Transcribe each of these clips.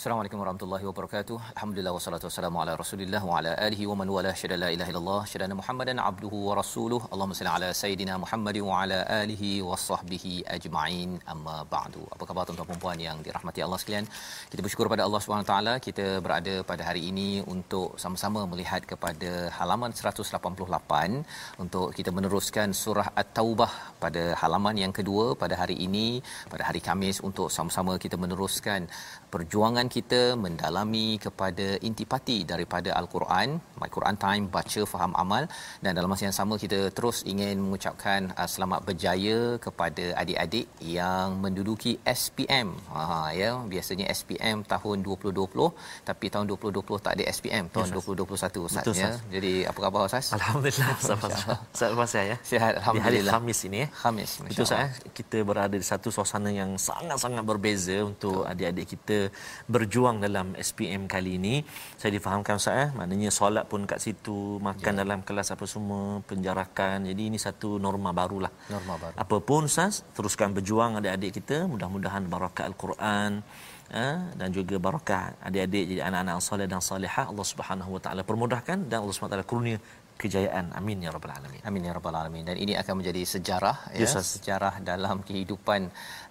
Assalamualaikum warahmatullahi wabarakatuh. Alhamdulillah wassalatu wassalamu ala Rasulillah wa ala alihi wa man wala syada la ilaha illallah syada Muhammadan abduhu wa rasuluh. Allahumma salli ala sayidina Muhammad wa ala alihi wa sahbihi ajma'in. Amma ba'du. Apa khabar tuan-tuan dan puan yang dirahmati Allah sekalian? Kita bersyukur pada Allah Subhanahu taala kita berada pada hari ini untuk sama-sama melihat kepada halaman 188 untuk kita meneruskan surah At-Taubah pada halaman yang kedua pada hari ini pada hari Khamis untuk sama-sama kita meneruskan perjuangan kita mendalami kepada intipati daripada al-Quran, My Quran Time baca faham amal dan dalam masa yang sama kita terus ingin mengucapkan uh, selamat berjaya kepada adik-adik yang menduduki SPM. Ha ya, biasanya SPM tahun 2020 tapi tahun 2020 tak ada SPM tahun Yes, 2021 Ustaz Betul, ya. Ustaz. Jadi apa khabar Ustaz? Alhamdulillah sahabat sahabat puasa ya. Sihat Di hari alhamdulillah. Khamis ini ya. Khamis. Betul Ustaz eh? kita berada di satu suasana yang sangat-sangat berbeza untuk adik-adik kita berjuang dalam SPM kali ini. Saya difahamkan Ustaz eh, maknanya solat pun kat situ, makan ya. dalam kelas apa semua, penjarakan. Jadi ini satu norma barulah. Norma baru. Apapun Ustaz, teruskan berjuang adik-adik kita, mudah-mudahan barakah al-Quran eh, dan juga barakah adik-adik jadi anak-anak soleh dan salihah Allah Subhanahu Wa Taala permudahkan dan Allah Subhanahu Wa Taala kurnia kejayaan. Amin ya rabbal alamin. Amin ya rabbal alamin dan ini akan menjadi sejarah ya Yes, Ustaz. sejarah dalam kehidupan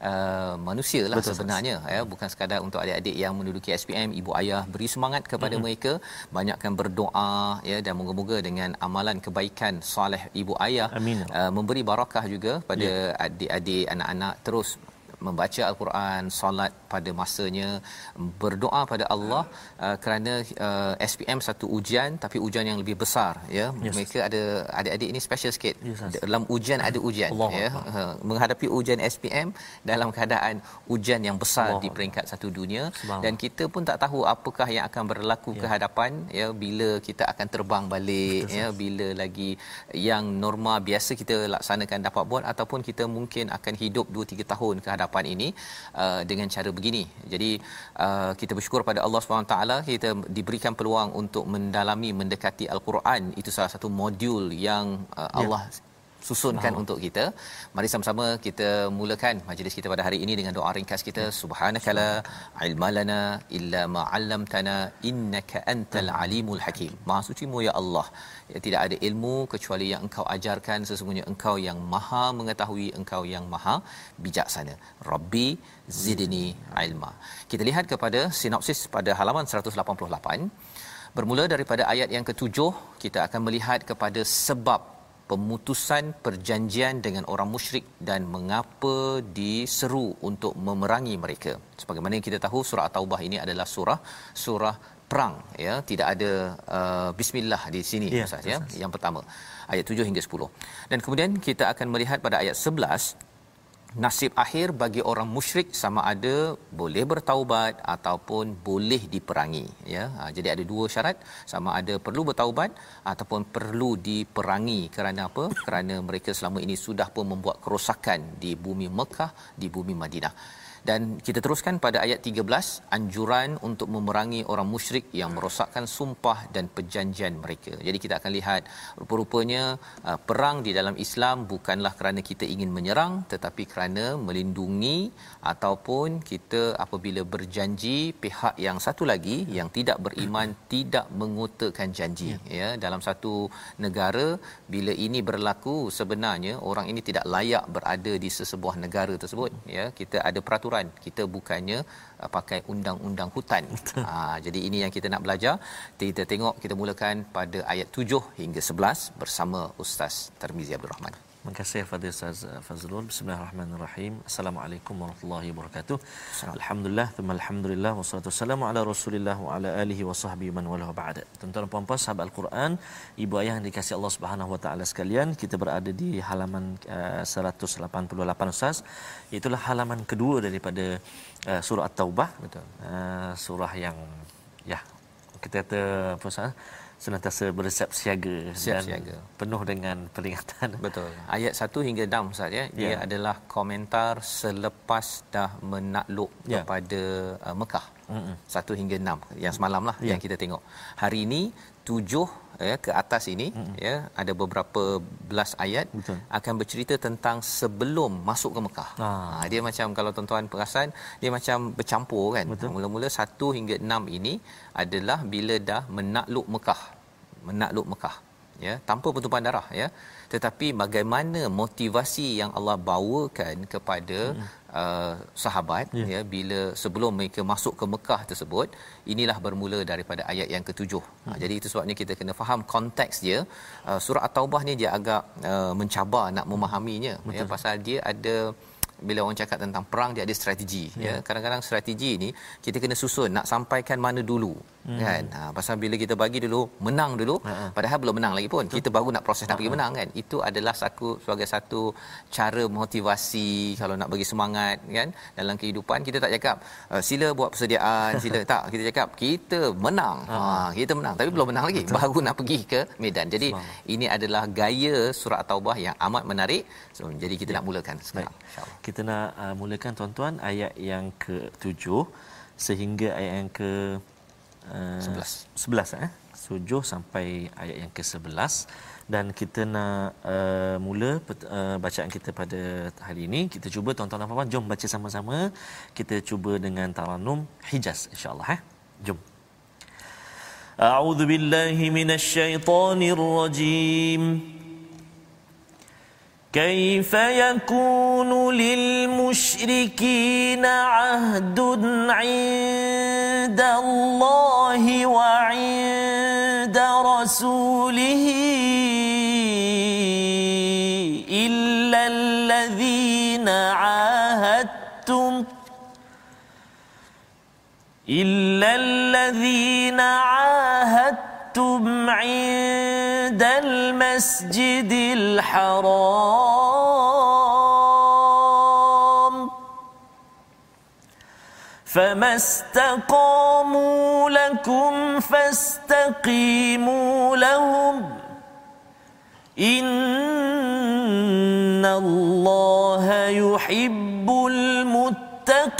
uh, manusia lah Betul, sebenarnya ya bukan sekadar untuk adik-adik yang menduduki SPM ibu ayah beri semangat kepada mm-hmm. mereka banyakkan berdoa ya dan moga-moga dengan amalan kebaikan soleh ibu ayah Amin. uh, memberi barakah juga pada adik-adik anak-anak terus membaca al-Quran solat pada masanya berdoa pada Allah uh, kerana uh, SPM satu ujian tapi ujian yang lebih besar ya. Yes. mereka ada adik-adik ini special sikit. Yes, dalam ujian ada ujian Allah ya. Uh, menghadapi ujian SPM dalam keadaan ujian yang besar Allah di peringkat satu dunia. Dan kita pun tak tahu apakah yang akan berlaku Ya. ke hadapan ya bila kita akan terbang balik Betul, ya. Bila lagi yang norma biasa kita laksanakan dapat buat ataupun kita mungkin akan hidup 2 3 tahun ke hadapan ini uh, dengan cara begini. Jadi uh, kita bersyukur pada Allah SWT kita diberikan peluang untuk mendalami mendekati al-Quran itu salah satu modul yang uh, Allah susunkan untuk kita. Mari sama-sama kita mulakan majlis kita pada hari ini dengan doa ringkas kita. Subhanakala ilmalana illa ma 'allamtana innaka antal alimul hakim. Maha sucimu ya Allah. Ya, tidak ada ilmu kecuali yang engkau ajarkan sesungguhnya engkau yang maha mengetahui engkau yang maha bijaksana. Rabbi zidni ilma. Kita lihat kepada sinopsis pada halaman 188. Bermula daripada ayat yang ketujuh, kita akan melihat kepada sebab pemutusan perjanjian dengan orang musyrik dan mengapa diseru untuk memerangi mereka. Sebagaimana yang kita tahu surah At-Taubah ini adalah surah surah perang ya, tidak ada uh, bismillah di sini Ya, Ustaz ya. Yang pertama ayat 7 hingga 10. Dan kemudian kita akan melihat pada ayat 11 nasib akhir bagi orang musyrik sama ada boleh bertaubat ataupun boleh diperangi ya. Ha, jadi ada dua syarat. Sama ada perlu bertaubat ataupun perlu diperangi. Kerana apa? Kerana mereka selama ini sudah pun membuat kerosakan di bumi Mekah di bumi Madinah dan kita teruskan pada ayat 13 anjuran untuk memerangi orang musyrik yang merosakkan sumpah dan perjanjian mereka. Jadi kita akan lihat rupa-rupanya uh, perang di dalam Islam bukanlah kerana kita ingin menyerang tetapi kerana melindungi ataupun kita apabila berjanji pihak yang satu lagi yang tidak beriman tidak mengotakkan janji ya. ya dalam satu negara bila ini berlaku sebenarnya orang ini tidak layak berada di sesebuah negara tersebut ya kita ada peraturan kita bukannya uh, pakai undang-undang hutan. Ha, jadi ini yang kita nak belajar. Kita tengok kita mulakan pada ayat 7 hingga 11 bersama Ustaz Tarmizi Abdul Rahman Terima kasih kepada Ustaz Fazrul. Bismillahirrahmanirrahim. Assalamualaikum warahmatullahi wabarakatuh. Alhamdulillah, thumma alhamdulillah wassalatu wassalamu ala Rasulillah wa ala alihi wa sahbihi man wala ba'da. Tuan-tuan dan puan-puan sahabat Al-Quran, ibu ayah yang dikasihi Allah Subhanahu wa taala sekalian, kita berada di halaman uh, 188 Ustaz. Itulah halaman kedua daripada uh, surah At-Taubah. Betul. Uh, surah yang ya kita kata apa Ustaz? Senantiasa bersiap siaga siap dan siaga. penuh dengan peringatan. Betul. Ayat 1 hingga 6 Ustaz ya. Dia Ya. adalah komentar selepas dah menakluk Ya. kepada uh, Mekah. Mm-mm. 1 hingga 6 yang semalam lah Ya. yang kita tengok. Hari ini 7 ya ke atas ini Mm-mm. ya ada beberapa belas ayat Betul. akan bercerita tentang sebelum masuk ke Mekah. Ah. Ha, dia macam kalau tuan-tuan perasan dia macam bercampur kan. Betul. Mula-mula 1 hingga 6 ini adalah bila dah menakluk Mekah. Menakluk Mekah ya tanpa pertumpahan darah ya tetapi bagaimana motivasi yang Allah bawakan kepada hmm. Uh, sahabat Ya. ya bila sebelum mereka masuk ke Mekah tersebut inilah bermula daripada ayat yang ketujuh hmm. ha, jadi itu sebabnya kita kena faham konteks dia uh, surah at-taubah ni dia agak uh, mencabar nak memahaminya ya pasal dia ada bila orang cakap tentang perang dia ada strategi ya, ya. kadang-kadang strategi ni kita kena susun nak sampaikan mana dulu hmm. kan? Ha, pasal bila kita bagi dulu menang dulu Ha-ha. padahal belum menang lagi pun. Kita baru nak proses nak pergi Ha-ha. menang kan? Itu adalah satu sebagai satu cara motivasi kalau nak bagi semangat kan? Dalam kehidupan kita tak cakap uh, sila buat persediaan sila. Tak kita cakap kita menang. Ha, kita menang tapi belum menang lagi. Baru nak pergi ke medan. Jadi Subhanallah. ini adalah gaya surah taubah yang amat menarik. So, jadi kita nak mulakan sekarang insyaallah. Kita nak uh, mulakan tuan-tuan ayat yang ke-7 sehingga ayat yang ke 11 11 eh? Sujud eh? sampai ayat yang ke-11 dan kita nak uh, mula uh, bacaan kita pada hari ini. Kita cuba tuan-tuan dan puan-puan jom baca sama-sama. Kita cuba dengan taranum Hijaz insya-Allah eh? Jom. A'udzu billahi minasy syaithanir rajim كيف يكون للمشركين عهد عند الله وعند رسوله إلا الذين عاهدتم؟ إلا الذين عاهدتم عند المسجد الحرام. فما استقاموا لكم فاستقيموا لهم. إن الله يحب المتقين.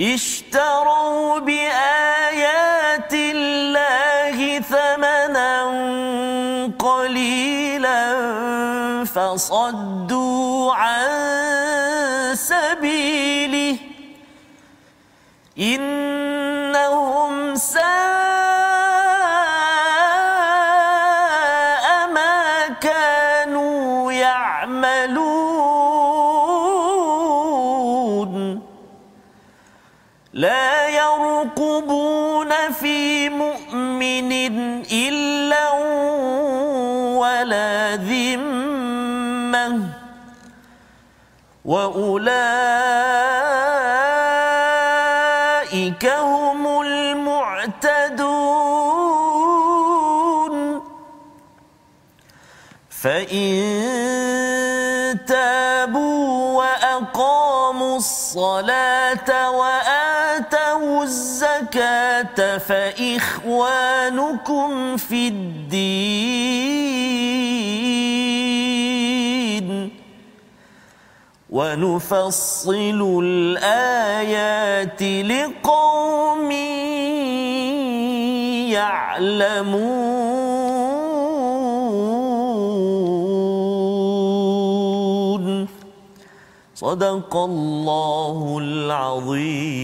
اشتروا بآيات الله ثمنا قليلا فصدوا عن سبيله. إنهم وأولئك هم المعتدون. فإن تابوا وأقاموا الصلاة وآتوا الزكاة فإخوانكم في الدين. ونفصل الآيات لقوم يعلمون. صدق الله العظيم.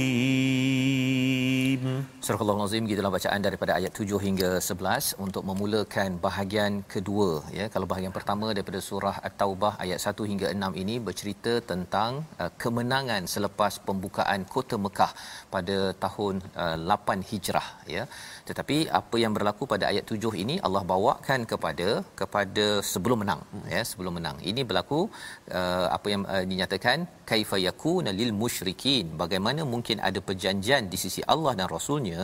Surah Al-Azim gitulah bacaan daripada ayat 7 hingga 11 untuk memulakan bahagian kedua ya. Kalau bahagian pertama daripada surah At-Taubah ayat 1 hingga 6 ini bercerita tentang uh, kemenangan selepas pembukaan kota Mekah pada tahun uh, 8 Hijrah ya. Tetapi apa yang berlaku pada ayat 7 ini Allah bawakan kepada kepada sebelum menang ya sebelum menang. Ini berlaku uh, apa yang uh, dinyatakan kaifa yakuna lil musyrikin? Bagaimana mungkin ada perjanjian di sisi Allah dan rasulnya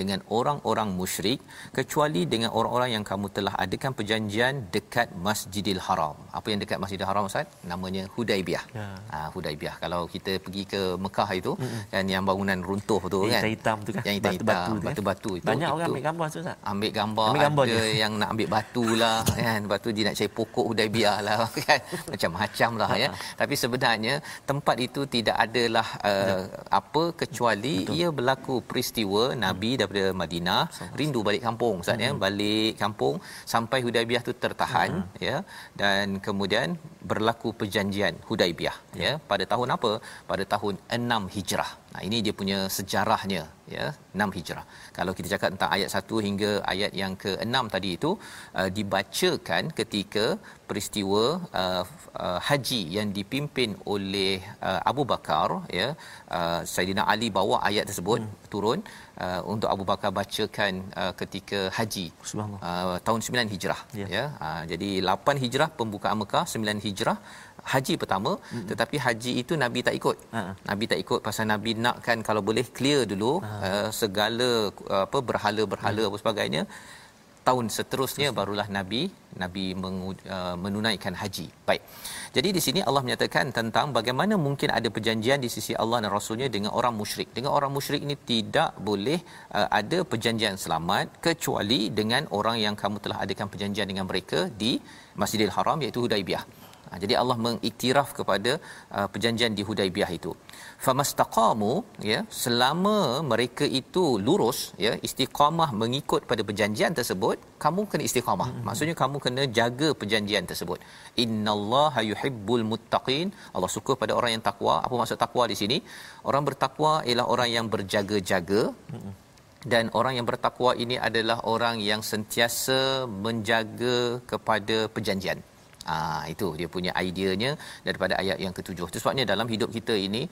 dengan orang-orang musyrik kecuali dengan orang-orang yang kamu telah adakan perjanjian dekat Masjidil Haram. Apa yang dekat Masjidil Haram Ustaz? Namanya Hudaibiyah ya. ha, Hudaibiyah kalau kita pergi ke Mekah itu mm-hmm. kan yang bangunan runtuh tu yang kan? hitam tu kan? Yang hitam-hitam batu-batu, batu-batu itu banyak itu, orang ambil gambar tu Ustaz. Ambil gambar, ambil gambar ada je. yang nak ambil batu lah kan? Lepas tu dia nak cari pokok Hudaibiyah lah kan? Macam-macam lah ya. Tapi sebenarnya tempat itu tidak adalah uh, apa kecuali Betul. ia berlaku peristiwa. Nabi daripada Madinah rindu balik kampung Ustaz ya. hmm. ya balik kampung sampai Hudaibiyah tu tertahan hmm. ya dan kemudian berlaku perjanjian Hudaibiyah ya. ya pada tahun apa pada tahun 6 Hijrah Nah ini dia punya sejarahnya ya 6 Hijrah. Kalau kita cakap tentang ayat 1 hingga ayat yang ke-6 tadi itu uh, dibacakan ketika peristiwa uh, uh, haji yang dipimpin oleh uh, Abu Bakar ya uh, Saidina Ali bawa ayat tersebut hmm. turun uh, untuk Abu Bakar bacakan uh, ketika haji uh, tahun 9 Hijrah yeah. ya uh, jadi 8 Hijrah pembukaan Mekah 9 Hijrah haji pertama mm-hmm. tetapi haji itu nabi tak ikut uh-huh. nabi tak ikut pasal nabi nakkan kalau boleh clear dulu uh-huh. uh, segala uh, apa berhala-berhala uh-huh. apa sebagainya tahun seterusnya barulah nabi nabi mengu, uh, menunaikan haji baik jadi di sini Allah menyatakan tentang bagaimana mungkin ada perjanjian di sisi Allah dan rasulnya dengan orang musyrik dengan orang musyrik ini tidak boleh uh, ada perjanjian selamat kecuali dengan orang yang kamu telah adakan perjanjian dengan mereka di Masjidil Haram iaitu Hudaibiyah jadi Allah mengiktiraf kepada uh, perjanjian di Hudaibiyah itu. Famastaqamu ya selama mereka itu lurus ya istiqamah mengikut pada perjanjian tersebut kamu kena istiqamah. Hmm. Maksudnya kamu kena jaga perjanjian tersebut. Innallaha yuhibbul muttaqin. Allah suka pada orang yang takwa. Apa maksud takwa di sini? Orang bertakwa ialah orang yang berjaga-jaga. Hmm dan orang yang bertakwa ini adalah orang yang sentiasa menjaga kepada perjanjian. Ah itu dia punya ideanya daripada ayat yang ketujuh. Itu sebabnya dalam hidup kita ini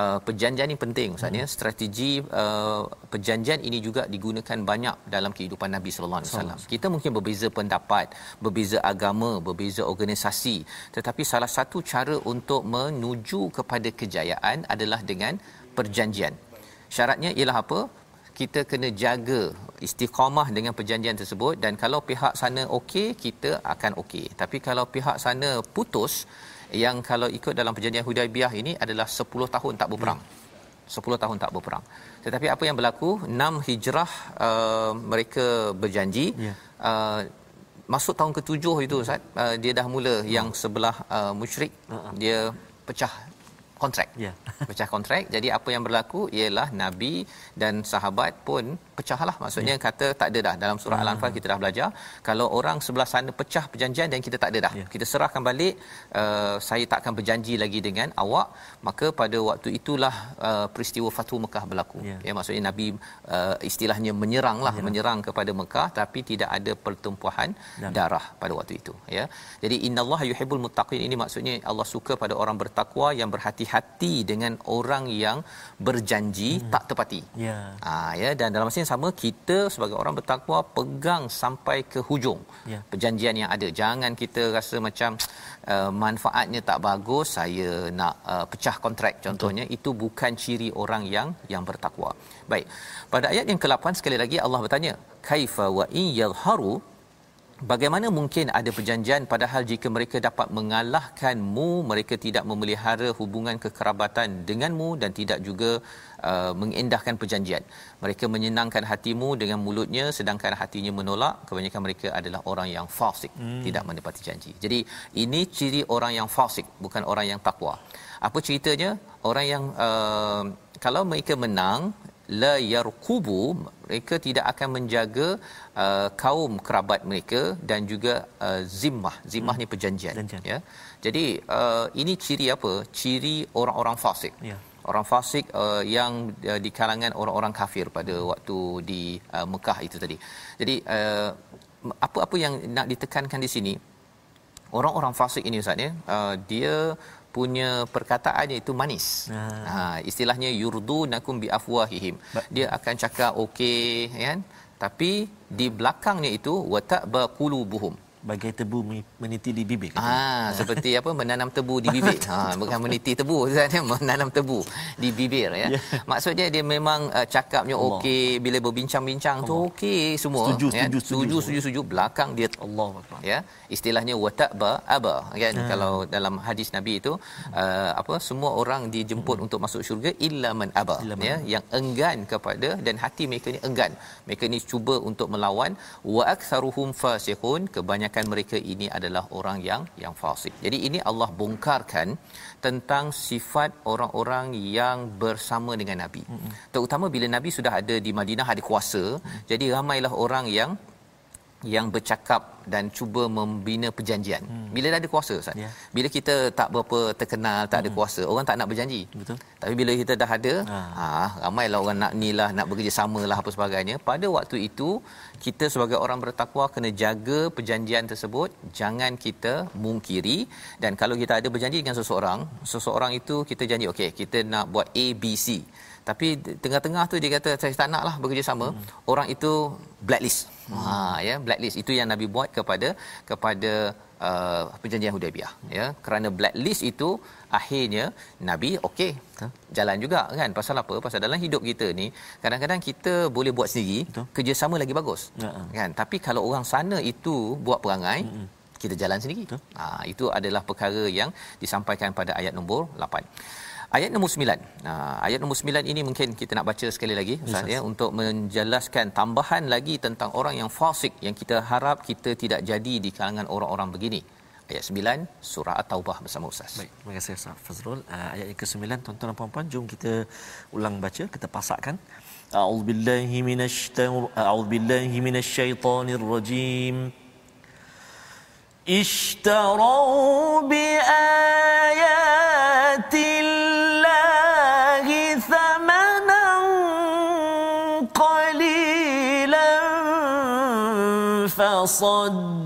uh, perjanjian ini penting Ustaz ya. Hmm. Strategi uh, perjanjian ini juga digunakan banyak dalam kehidupan Nabi sallallahu alaihi wasallam. Kita mungkin berbeza pendapat, berbeza agama, berbeza organisasi, tetapi salah satu cara untuk menuju kepada kejayaan adalah dengan perjanjian. Syaratnya ialah apa? Kita kena jaga istiqamah dengan perjanjian tersebut dan kalau pihak sana okey kita akan okey. Tapi kalau pihak sana putus yang kalau ikut dalam perjanjian Hudaibiyah ini adalah 10 tahun tak berperang. Hmm. 10 tahun tak berperang. Tetapi apa yang berlaku? 6 hijrah uh, mereka berjanji. Yeah. uh, masuk tahun ketujuh itu Ustaz uh, dia dah mula yang sebelah uh, musyrik. Uh-huh. dia pecah kontrak. Ya. pecah kontrak. Jadi apa yang berlaku ialah nabi dan sahabat pun pecahlah. Maksudnya ya. kata tak ada dah dalam surah uh-huh. Al-Anfal kita dah belajar kalau orang sebelah sana pecah perjanjian dan kita tak ada dah. Ya. Kita serahkan balik uh, saya tak akan berjanji lagi dengan awak. Maka pada waktu itulah uh, peristiwa Fathu Mekah berlaku. Ya, ya maksudnya nabi uh, istilahnya menyeranglah ya. menyerang kepada Mekah tapi tidak ada pertumpuhan ya. darah pada waktu itu ya. Jadi innallaha yuhibbul muttaqin ini maksudnya Allah suka pada orang bertakwa yang berhati berhati-hati dengan orang yang berjanji hmm. tak tepati. Ya. Ha, ya dan dalam masa yang sama kita sebagai orang bertakwa pegang sampai ke hujung Ya. perjanjian yang ada. Jangan kita rasa macam uh, manfaatnya tak bagus, saya nak uh, pecah kontrak contohnya. Betul. Itu bukan ciri orang yang yang bertakwa. Baik. Pada ayat yang ke-8 sekali lagi Allah bertanya, kaifa wa in yadhharu Bagaimana mungkin ada perjanjian padahal jika mereka dapat mengalahkanmu mereka tidak memelihara hubungan kekerabatan denganmu dan tidak juga uh, mengendahkan perjanjian. Mereka menyenangkan hatimu dengan mulutnya sedangkan hatinya menolak. Kebanyakan mereka adalah orang yang fasik, hmm. tidak menepati janji. Jadi ini ciri orang yang fasik, bukan orang yang takwa. Apa ceritanya? Orang yang uh, kalau mereka menang la yarqubu mereka tidak akan menjaga uh, kaum kerabat mereka dan juga uh, zimmah zimmah hmm. ni perjanjian Perjanjian. ya jadi uh, ini ciri apa ciri orang-orang fasik Ya. orang fasik uh, yang uh, di kalangan orang-orang kafir pada waktu di uh, Mekah itu tadi jadi uh, apa-apa yang nak ditekankan di sini orang-orang fasik ini ustaz ya uh, dia punya perkataannya itu manis. Ha. Ha istilahnya yurdunakum bi afwahihim. Dia akan cakap okey kan tapi di belakangnya itu wata'ba qulubuhum. Bagai tebu meniti di bibir. kata. Ah seperti apa menanam tebu di bibir. ha bukan meniti tebu Ustaz ya menanam tebu di bibir ya. Ya. Maksudnya dia memang uh, cakapnya Allah. okey bila berbincang-bincang tu okey semua Setuju, ya. setuju, setuju setuju setuju setuju belakang dia Allah ya istilahnya wata'ba aba kan ha. kalau dalam hadis nabi itu uh, apa semua orang dijemput hmm. untuk masuk syurga illa man aba Illa man ya yang enggan kepada dan hati mereka ni enggan mereka ni cuba untuk melawan wa aktsaruhum fasiqun kebanyakan mereka ini adalah orang yang yang fasik. Jadi ini Allah bongkarkan tentang sifat orang-orang yang bersama dengan nabi. Terutama bila nabi sudah ada di Madinah ada kuasa jadi ramailah orang yang yang bercakap dan cuba membina perjanjian. Hmm. Bila dah ada kuasa Ustaz. Ya. Bila kita tak berapa terkenal, tak ada kuasa, orang tak nak berjanji. Betul. Tapi bila kita dah ada, Ha. ha, ramailah orang nak nilah, nak bekerjasama lah apa sebagainya. Pada waktu itu, kita sebagai orang bertakwa kena jaga perjanjian tersebut, jangan kita mungkiri dan kalau kita ada berjanji dengan seseorang, seseorang itu kita janji okey, kita nak buat A B C. Tapi tengah-tengah tu dia kata saya tak naklah bekerjasama. Hmm. Orang itu blacklist. Hmm. Ha ya, blacklist itu yang Nabi buat kepada kepada uh, perjanjian Hudaibiyah ya. Kerana blacklist itu akhirnya Nabi okey jalan juga kan. Pasal apa? Pasal dalam hidup kita ni kadang-kadang kita boleh buat sendiri, Betul. kerjasama lagi bagus. Ya. Kan? Tapi kalau orang sana itu buat perangai Mm-mm. kita jalan sendiri. Betul. Ha, itu adalah perkara yang disampaikan pada ayat nombor 8 ayat nombor 9. Uh, ha, ayat nombor 9 ini mungkin kita nak baca sekali lagi Ustaz yes, ya untuk menjelaskan tambahan lagi tentang orang yang fasik yang kita harap kita tidak jadi di kalangan orang-orang begini. Ayat 9 surah At-Taubah bersama Ustaz. Baik, terima kasih Ustaz Fazrul. Uh, ayat yang ke-9 tuan-tuan dan puan-puan jom kita ulang baca, kita pasakkan. A'udzu billahi minasy a'udzu billahi minasyaitonir rajim. Ishtaru bi'an فصدوا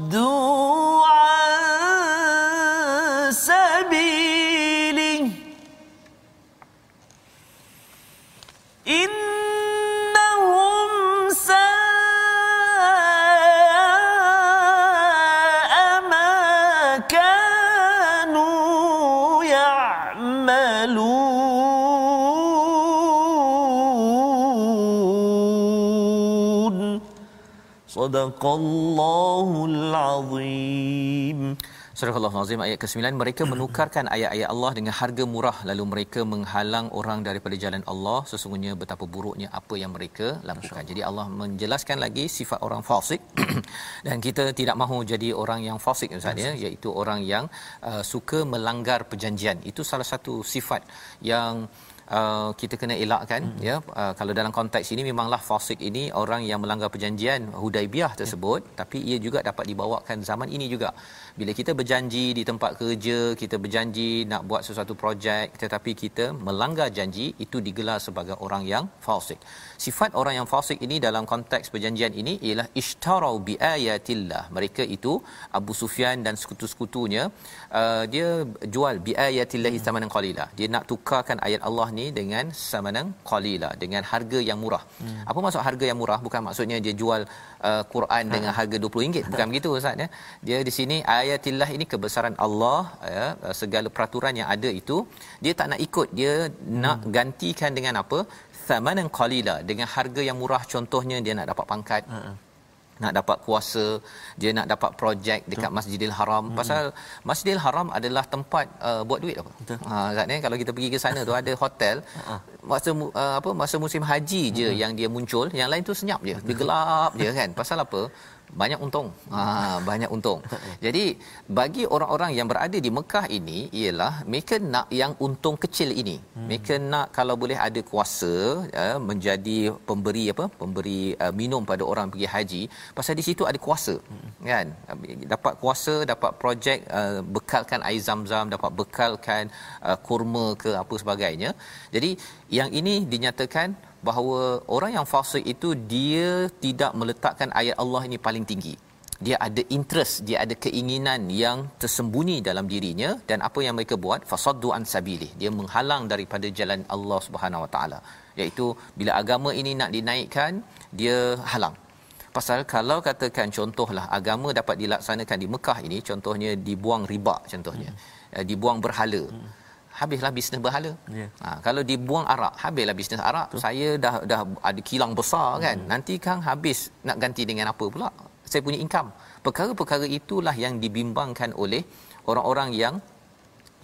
Sadaqallahul azim. Surah Allah Azim ayat ke-9 mereka menukarkan ayat-ayat Allah dengan harga murah lalu mereka menghalang orang daripada jalan Allah sesungguhnya betapa buruknya apa yang mereka lakukan. Jadi Allah menjelaskan lagi sifat orang fasik dan kita tidak mahu jadi orang yang fasik Ustaz ya iaitu orang yang uh, suka melanggar perjanjian. Itu salah satu sifat yang uh, kita kena elakkan hmm. ya uh, kalau dalam konteks ini memanglah fasik ini orang yang melanggar perjanjian Hudaibiyah tersebut hmm. tapi ia juga dapat dibawakan zaman ini juga bila kita berjanji di tempat kerja kita berjanji nak buat sesuatu projek tetapi kita melanggar janji itu digelar sebagai orang yang fasik sifat orang yang fasik ini dalam konteks perjanjian ini ialah ishtarau bi ayatillah mereka itu Abu Sufyan dan sekutu-sekutunya uh, dia jual bi ayatillah hmm. samanan qalila dia nak tukarkan ayat Allah ni dengan samanan qalila dengan harga yang murah. Hmm. apa maksud harga yang murah? Bukan maksudnya dia jual uh, Quran ha. dengan harga RM20 bukan begitu ustaz ya. Dia di sini ayatillah ini kebesaran Allah ya segala peraturan yang ada itu dia tak nak ikut. Dia hmm. nak gantikan dengan apa? Thamanan qalila dengan harga yang murah. Contohnya dia nak dapat pangkat. Uh-huh nak dapat kuasa dia nak dapat projek dekat Masjidil Haram hmm. pasal Masjidil Haram adalah tempat uh, buat duit apa Betul. ha kan kalau kita pergi ke sana tu ada hotel uh-huh. masa uh, apa masa musim haji je uh-huh. yang dia muncul yang lain tu senyap je dia gelap je kan pasal apa banyak untung. Ha, banyak untung. Jadi bagi orang-orang yang berada di Mekah ini ialah mereka nak yang untung kecil ini. Hmm. Mereka nak kalau boleh ada kuasa ya, menjadi pemberi apa? Pemberi uh, minum pada orang pergi haji pasal di situ ada kuasa. Hmm. Kan? Dapat kuasa, dapat projek uh, bekalkan air zam-zam, dapat bekalkan uh, kurma ke apa sebagainya. Jadi yang ini dinyatakan bahawa orang yang fasik itu dia tidak meletakkan ayat Allah ini paling tinggi. Dia ada interest dia ada keinginan yang tersembunyi dalam dirinya dan apa yang mereka buat? Fasaddu an sabili. Dia menghalang daripada jalan Allah Subhanahu Wa Taala. Iaitu bila agama ini nak dinaikkan dia halang. Pasal kalau katakan contohlah agama dapat dilaksanakan di Mekah ini contohnya dibuang riba contohnya. Hmm. dibuang berhala. Hmm habislah bisnes berhala. Yeah. Ha, kalau dibuang arak, habislah bisnes arak. Betul. Saya dah dah ada kilang besar kan. Hmm. Nanti kan habis nak ganti dengan apa pula? Saya punya income. Perkara-perkara itulah yang dibimbangkan oleh orang-orang yang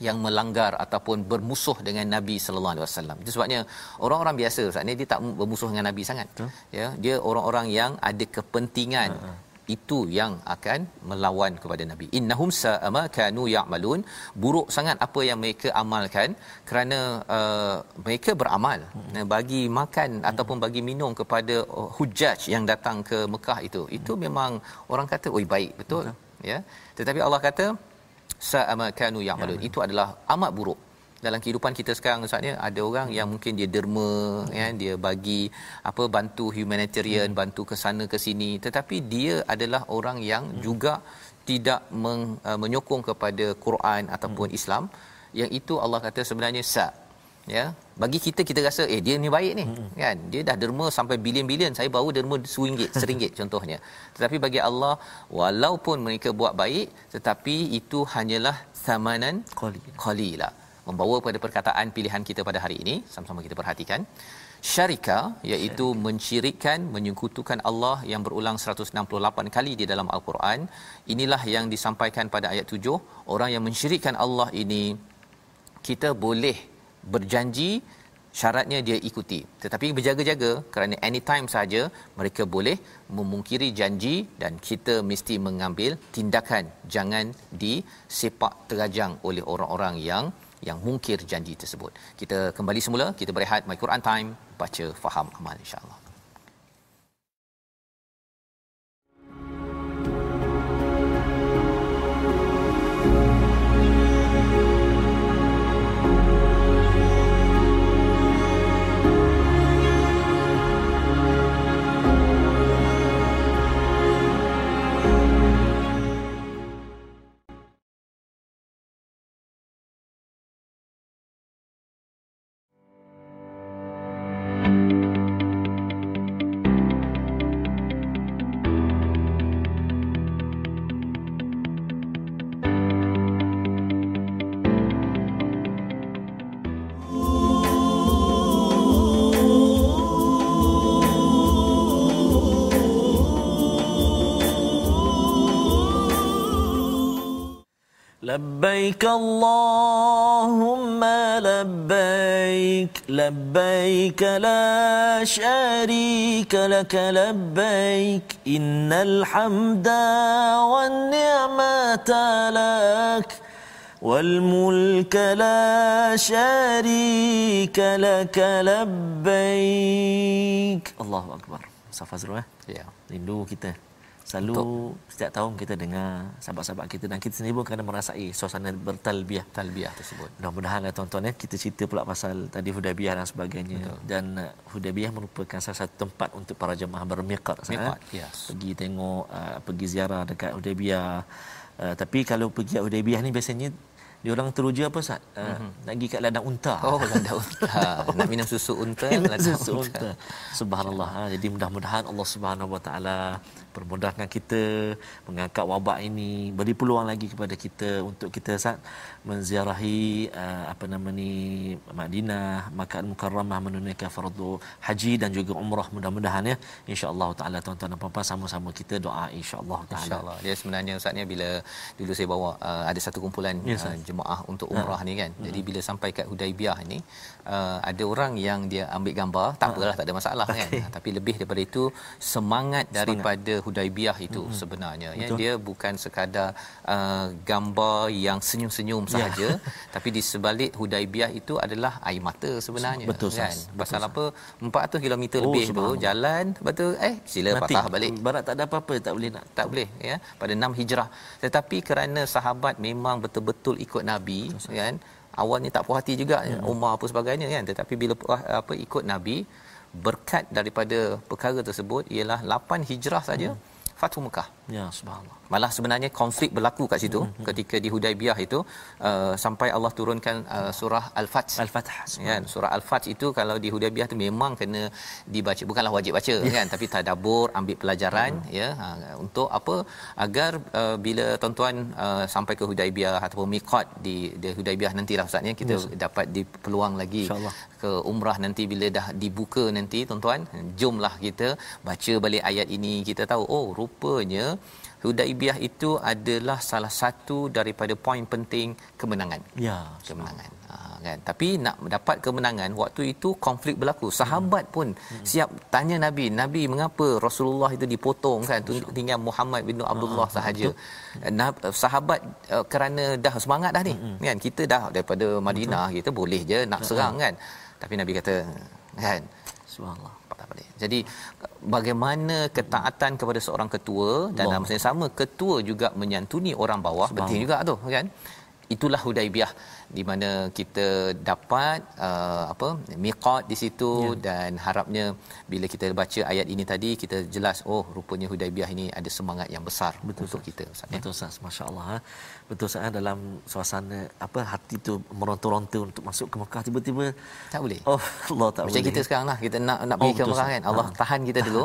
yang melanggar ataupun bermusuh dengan Nabi sallallahu alaihi wasallam. Itu sebabnya orang-orang biasa Ustaz ni dia tak bermusuh dengan Nabi sangat. Betul. Ya, dia orang-orang yang ada kepentingan uh-huh itu yang akan melawan kepada nabi innahum sa'ama kanu ya'malun buruk sangat apa yang mereka amalkan kerana uh, mereka beramal hmm. bagi makan hmm. ataupun bagi minum kepada uh, hujjaj yang datang ke Mekah itu itu hmm. memang orang kata oi baik betul hmm. ya tetapi Allah kata sa'ama kanu ya'malun ya, itu adalah amat buruk dalam kehidupan kita sekarang Ustaz ada orang yang mungkin dia derma hmm. ya dia bagi apa bantu humanitarian hmm. bantu ke sana ke sini tetapi dia adalah orang yang hmm. juga tidak meng, uh, menyokong kepada Quran ataupun hmm. Islam yang itu Allah kata sebenarnya sa ya bagi kita kita rasa eh dia ni baik ni hmm. kan dia dah derma sampai bilion-bilion saya baru derma RM1 RM1 contohnya tetapi bagi Allah walaupun mereka buat baik tetapi itu hanyalah samanan qalila membawa pada perkataan pilihan kita pada hari ini. Sama-sama kita perhatikan. Syarika iaitu mensyirikkan menyekutukan Allah yang berulang 168 kali di dalam al-Quran. Inilah yang disampaikan pada ayat 7 orang yang mensyirikkan Allah ini kita boleh berjanji syaratnya dia ikuti. Tetapi berjaga-jaga kerana anytime saja mereka boleh memungkiri janji dan kita mesti mengambil tindakan. Jangan disepak terajang oleh orang-orang yang yang mungkir janji tersebut. Kita kembali semula, kita berehat My Quran Time, baca, faham, amal insya-Allah. لبيك اللهم لبيك لبيك لا شريك لك لبيك إن الحمد والنعمة لك والملك لا شريك لك لبيك الله أكبر Azrul eh? Ya. Rindu kita. Selalu Untuk. setiap tahun kita dengar sahabat-sahabat kita dan kita sendiri pun kena merasai suasana bertalbiah talbiah tersebut. Mudah-mudahan lah tuan-tuan ya kita cerita pula pasal tadi Hudaybiyah dan sebagainya Betul. dan uh, Hudaybiyah merupakan salah satu tempat untuk para jemaah bermiqat eh? Miqat, yes. Pergi tengok uh, pergi ziarah dekat Hudaybiyah. Uh, tapi kalau pergi Hudaybiyah ni biasanya dia orang teruja apa Ustaz? Uh, mm-hmm. Nak pergi kat ladang unta. Oh, ladang unta. nak minum susu unta, ladang susu unta. unta. Subhanallah. Ha. Jadi mudah-mudahan Allah Subhanahu Wa Taala permudahkan kita mengangkat wabak ini, beri peluang lagi kepada kita untuk kita Ustaz menziarahi uh, apa nama ni Madinah, Makkah Mukarramah menunaikan fardu haji dan juga umrah mudah-mudahan ya. Insya-Allah taala tuan-tuan dan puan-puan sama-sama kita doa insya-Allah taala. Insya-Allah. Dia sebenarnya Ustaz ni bila dulu saya bawa uh, ada satu kumpulan yes, uh, jemaah untuk umrah ha. ni kan. Jadi hmm. bila sampai kat Hudaibiyah ni uh, ada orang yang dia ambil gambar, tak ha. apalah tak ada masalah okay. kan. Tapi lebih daripada itu semangat daripada semangat. Hudaibiyah itu hmm. sebenarnya. Ya dia bukan sekadar uh, gambar yang senyum-senyum ya. sahaja tapi di sebalik Hudaibiyah itu adalah air mata sebenarnya betul kan? Pasal apa? 400 km oh, lebih tu jalan betul eh sila Mati. patah balik. Barat tak ada apa-apa tak boleh nak. Tak boleh ya pada 6 hijrah. Tetapi kerana sahabat memang betul-betul ikut nabi betul, kan awalnya tak puas hati juga hmm. Umar apa sebagainya kan tetapi bila apa ikut nabi berkat daripada perkara tersebut ialah 8 hijrah saja hmm. Fatu Mekah. Ya, subhanallah. Malah sebenarnya konflik berlaku kat situ mm-hmm. ketika di Hudaibiyah itu uh, sampai Allah turunkan uh, surah Al-Fath. Al-Fath. Kan, surah Al-Fath itu kalau di Hudaibiyah tu memang kena dibaca bukanlah wajib baca yeah. kan tapi tadabbur, ambil pelajaran mm-hmm. ya ha, untuk apa agar uh, bila tuan-tuan uh, sampai ke Hudaibiyah ataupun miqat di di Hudaibiyah nantilah ustaz ya kita yes. dapat di peluang lagi ke umrah nanti bila dah dibuka nanti tuan-tuan jomlah kita baca balik ayat ini kita tahu oh rupanya Hudaibiyah itu adalah salah satu daripada poin penting kemenangan. Ya, kemenangan. Ha, kan. Tapi nak dapat kemenangan waktu itu konflik berlaku. Sahabat hmm. pun hmm. siap tanya Nabi, Nabi mengapa Rasulullah itu dipotong kan tinggal Muhammad bin Abdullah ha, sahaja. Nah, sahabat uh, kerana dah semangat dah ni hmm. kan. Kita dah daripada Madinah Betul. kita boleh je nak hmm. serang kan. Tapi Nabi kata kan subhanallah boleh. Jadi bagaimana ketaatan kepada seorang ketua dan dalam masa yang sama ketua juga menyantuni orang bawah penting juga tu kan itulah hudaibiyah di mana kita dapat uh, apa miqat di situ ya. dan harapnya bila kita baca ayat ini tadi kita jelas oh rupanya hudaibiyah ini ada semangat yang besar betul untuk sah. kita Ustaz. Ya. Betul Ustaz masya-Allah. Ha. Betul Ustaz dalam suasana apa hati tu meronta-ronta untuk masuk ke Mekah tiba-tiba tak boleh. Oh Allah tak Macam boleh. Macam kita sekarang lah kita nak nak pergi oh, ke Mekah kan. Allah ha. tahan kita dulu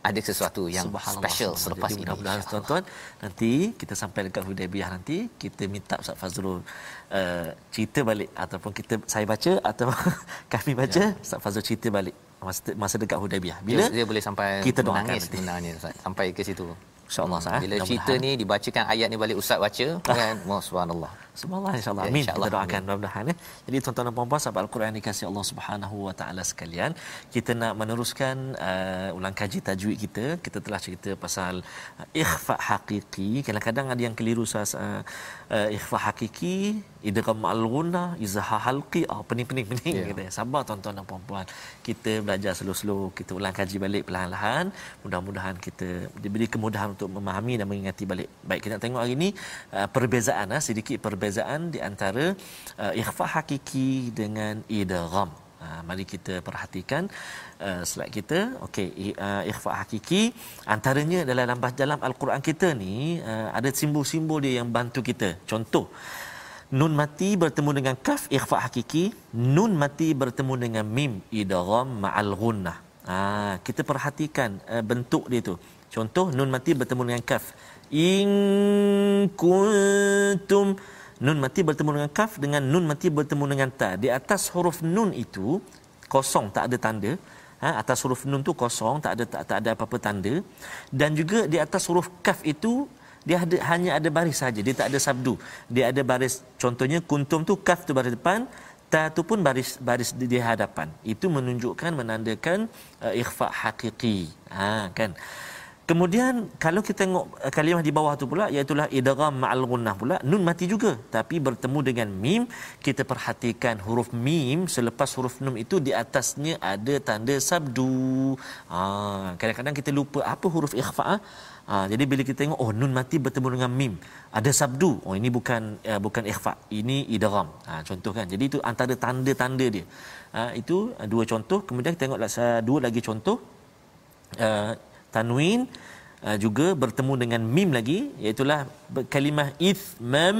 ada sesuatu yang special selepas ini. Mudah-mudahan tuan-tuan nanti kita sampai dekat Hudaybiyah nanti kita minta Ustaz Fazrul uh, cerita balik ataupun kita saya baca atau kami baca ya. Ustaz Fazrul cerita balik masa masa dekat Hudaybiyah. Bila dia, dia boleh sampai kita menangis sebenarnya sampai ke situ. InsyaAllah hmm. Bila cerita ni dibacakan ayat ni balik Ustaz baca kan Subhanallah Subhanallah insyaAllah. Amin. Insya Kita doakan mudah-mudahan ya. Jadi tuan-tuan dan puan-puan Sahabat Al-Quran dikasih Allah Subhanahu Wa Taala sekalian Kita nak meneruskan uh, Ulang kaji tajwid kita. Kita telah cerita pasal uh, Ikhfa' hakiki Kadang-kadang ada yang keliru sahas, uh, uh, Ikhfa' hakiki Idram al-guna Izaha halqi Oh pening-pening-pening yeah. gitu. Sabar tuan-tuan dan puan-puan Kita belajar slow-slow Kita ulang kaji balik perlahan-lahan Mudah-mudahan kita Diberi kemudahan untuk memahami Dan mengingati balik Baik kita tengok hari ini uh, Perbezaan uh, Sedikit perbezaan perbezaan di antara uh, ikhfa hakiki dengan idgham. Uh, mari kita perhatikan uh, slide kita. Okey, uh, ikhfa hakiki antaranya dalam dalam al-Quran kita ni ada simbol-simbol dia yang bantu kita. Contoh Nun mati bertemu dengan kaf ikhfa hakiki, nun mati bertemu dengan mim idgham ma'al ghunnah. Ha, kita perhatikan bentuk dia tu. Contoh nun mati bertemu dengan kaf. In kuntum nun mati bertemu dengan kaf dengan nun mati bertemu dengan ta. Di atas huruf nun itu kosong tak ada tanda. Ha atas huruf nun tu kosong tak ada tak, tak ada apa-apa tanda. Dan juga di atas huruf kaf itu dia ada hanya ada baris saja. Dia tak ada sabdu. Dia ada baris contohnya kuntum tu kaf tu baris depan ta tu pun baris baris di, di hadapan. Itu menunjukkan menandakan uh, ikhfa hakiki ha kan Kemudian kalau kita tengok uh, kalimah di bawah tu pula iaitu idgham ma'al gunnah pula nun mati juga tapi bertemu dengan mim kita perhatikan huruf mim selepas huruf nun itu di atasnya ada tanda sabdu. Ha, kadang-kadang kita lupa apa huruf ikhfa. Ha, jadi bila kita tengok oh nun mati bertemu dengan mim ada sabdu. Oh ini bukan uh, bukan ikhfa. Ini idgham. Ha, contoh kan. Jadi itu antara tanda-tanda dia. Ha, itu dua contoh. Kemudian kita tengok dua lagi contoh. Uh, tanwin uh, juga bertemu dengan mim lagi iaitu kalimah ithmam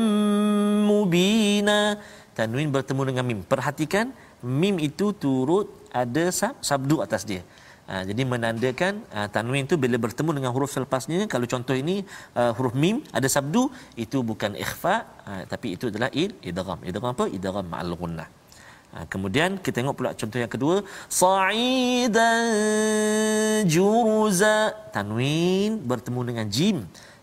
mubina. Tanwin bertemu dengan mim. Perhatikan mim itu turut ada sab, sabdu atas dia. Uh, jadi menandakan uh, tanwin itu bila bertemu dengan huruf selepasnya kalau contoh ini uh, huruf mim ada sabdu itu bukan ikhfa uh, tapi itu adalah idgham. Idgham apa? Idgham ma'al gunnah Ha, kemudian kita tengok pula contoh yang kedua. Sa'idan juruza. Tanwin bertemu dengan jim.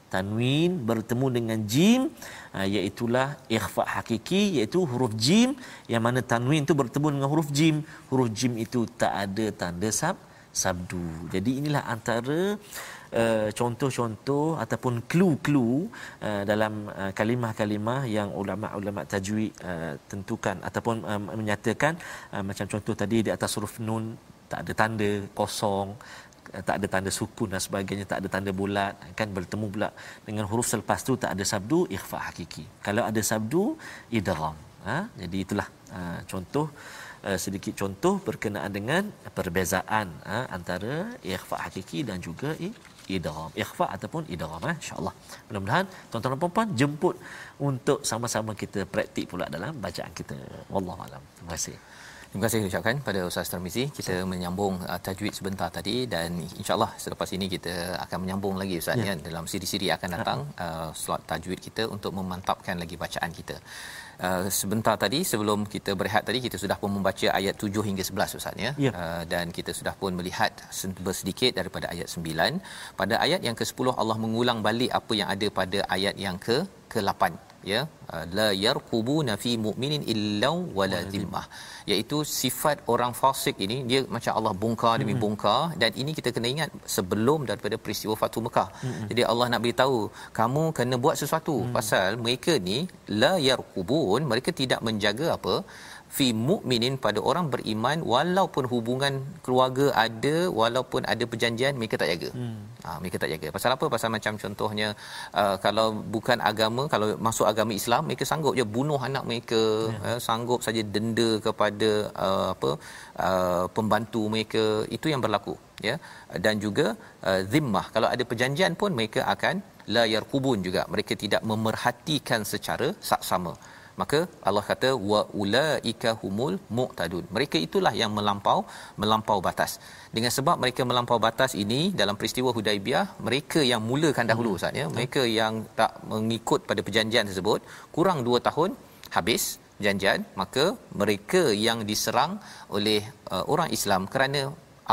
Tanwin bertemu dengan jim ha, ikhfa hakiki iaitu huruf jim yang mana tanwin itu bertemu dengan huruf jim. Huruf jim itu tak ada tanda sab sabdu. Jadi inilah antara uh, contoh-contoh ataupun clue-clue uh, dalam uh, kalimah-kalimah yang ulama-ulama tajwid uh, tentukan ataupun uh, menyatakan uh, macam contoh tadi di atas huruf nun tak ada tanda kosong tak ada tanda sukun dan sebagainya tak ada tanda bulat kan bertemu pula dengan huruf selepas tu tak ada sabdu ikhfa hakiki. Kalau ada sabdu idgham. Ha? Jadi itulah uh, contoh uh, sedikit contoh berkenaan dengan perbezaan uh, antara ikhfa hakiki dan juga idgham. Ikhfa ataupun idgham eh insyaallah. Mudah-mudahan tuan-tuan dan puan jemput untuk sama-sama kita praktik pula dalam bacaan kita. Wallahu alam. Terima kasih. Terima kasih ucapkan pada Ustaz Tarmizi. Kita so. menyambung uh, tajwid sebentar tadi dan insya-Allah selepas ini kita akan menyambung lagi Ustaz ya, ya. Dalam siri-siri akan datang uh, slot tajwid kita untuk memantapkan lagi bacaan kita. Uh, sebentar tadi sebelum kita berehat tadi kita sudah pun membaca ayat 7 hingga 11 Ustaz ya. ya. Uh, dan kita sudah pun melihat sedikit daripada ayat 9. Pada ayat yang ke-10 Allah mengulang balik apa yang ada pada ayat yang ke ke-8 ya uh, la yarqubuna fi mu'minin illa wala dhimmah iaitu sifat orang fasik ini dia macam Allah bongkar demi hmm. bongkar dan ini kita kena ingat sebelum daripada peristiwa Fathu Mekah hmm. jadi Allah nak beritahu kamu kena buat sesuatu hmm. pasal mereka ni la yarqubun mereka tidak menjaga apa fi mukminin pada orang beriman walaupun hubungan keluarga ada walaupun ada perjanjian mereka tak jaga. Hmm. Ha, mereka tak jaga. Pasal apa? Pasal macam contohnya uh, kalau bukan agama kalau masuk agama Islam mereka sanggup je bunuh anak mereka, ya. uh, sanggup saja denda kepada uh, apa uh, pembantu mereka. Itu yang berlaku ya. Dan juga uh, zimmah kalau ada perjanjian pun mereka akan la yarqubun juga. Mereka tidak memerhatikan secara saksama maka Allah kata wa ulaika humul muqtadun mereka itulah yang melampau melampau batas. Dengan sebab mereka melampau batas ini dalam peristiwa Hudaibiyah mereka yang mulakan dahulu hmm. Ustaz ya. Mereka yang tak mengikut pada perjanjian tersebut kurang 2 tahun habis perjanjian maka mereka yang diserang oleh uh, orang Islam kerana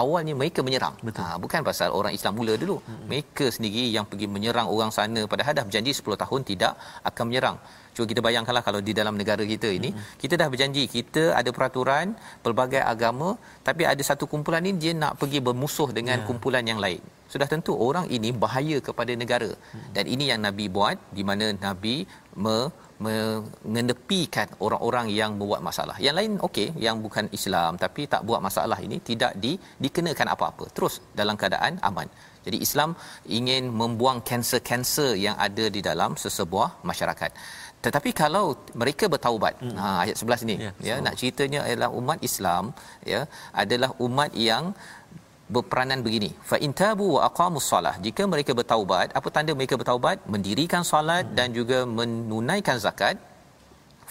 awalnya mereka menyerang. Ha, bukan pasal orang Islam mula dulu. Hmm. mereka sendiri yang pergi menyerang orang sana padahal dah berjanji 10 tahun tidak akan menyerang Cuba kita bayangkanlah kalau di dalam negara kita ini hmm kita dah berjanji kita ada peraturan pelbagai agama tapi ada satu kumpulan ni dia nak pergi bermusuh dengan yeah. kumpulan yang lain. Sudah tentu orang ini bahaya kepada negara. hmm Dan ini yang Nabi buat di mana Nabi me mengenepikan orang-orang yang membuat masalah. Yang lain okey, yang bukan Islam tapi tak buat masalah ini tidak di, dikenakan apa-apa. Terus dalam keadaan aman. Jadi Islam ingin membuang kanser-kanser yang ada di dalam sesebuah masyarakat tetapi kalau mereka bertaubat hmm. ha ayat 11 ni ya, ya nak ceritanya adalah umat Islam ya adalah umat yang berperanan begini. Fa intabu wa aqamus solah jika mereka bertaubat apa tanda mereka bertaubat? Mendirikan solat hmm. dan juga menunaikan zakat.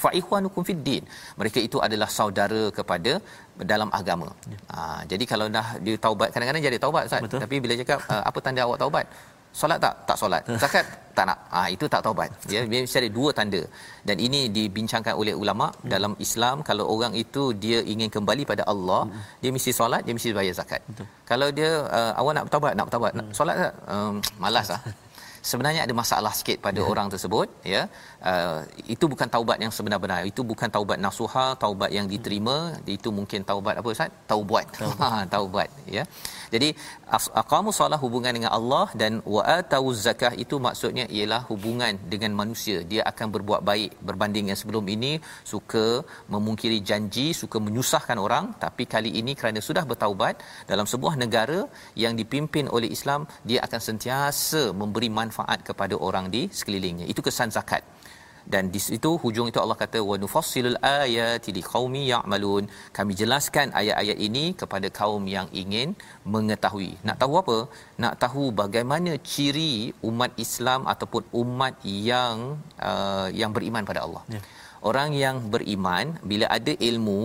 Fa ikhwanukum fid din. Mereka itu adalah saudara kepada dalam agama. Ya. ha, jadi kalau dah dia taubat kadang-kadang jadi taubat Ustaz. Tapi bila cakap apa tanda awak taubat solat tak? Tak solat. Zakat? Tak nak. Ah ha, itu tak taubat. Ya mesti ada dua tanda. Dan ini dibincangkan oleh ulama hmm. dalam Islam kalau orang itu dia ingin kembali pada Allah hmm. dia mesti solat dia mesti bayar zakat. Betul. kalau dia uh, awak nak bertaubat nak bertaubat. Hmm. solat tak? Um, malas lah. Sebenarnya ada masalah sikit pada ya. orang tersebut ya uh, itu bukan taubat yang sebenar-benar. Itu bukan taubat nasuha taubat yang diterima. Itu mungkin taubat apa ustaz? Taubat. Ha taubat ya. Jadi aqamu solah hubungan dengan Allah dan wa atau zakah itu maksudnya ialah hubungan dengan manusia. Dia akan berbuat baik berbanding yang sebelum ini. Suka memungkiri janji suka menyusahkan orang. Tapi kali ini kerana sudah bertaubat dalam sebuah negara yang dipimpin oleh Islam dia akan sentiasa memberi manfaat kepada orang di sekelilingnya. Itu kesan zakat dan di situ hujung itu Allah kata wa nufassilul ayati liqaumi ya'malun. Kami jelaskan ayat-ayat ini kepada kaum yang ingin mengetahui. Nak tahu apa? Nak tahu bagaimana ciri umat Islam ataupun umat yang uh, yang beriman pada Allah. Yeah orang yang beriman bila ada ilmu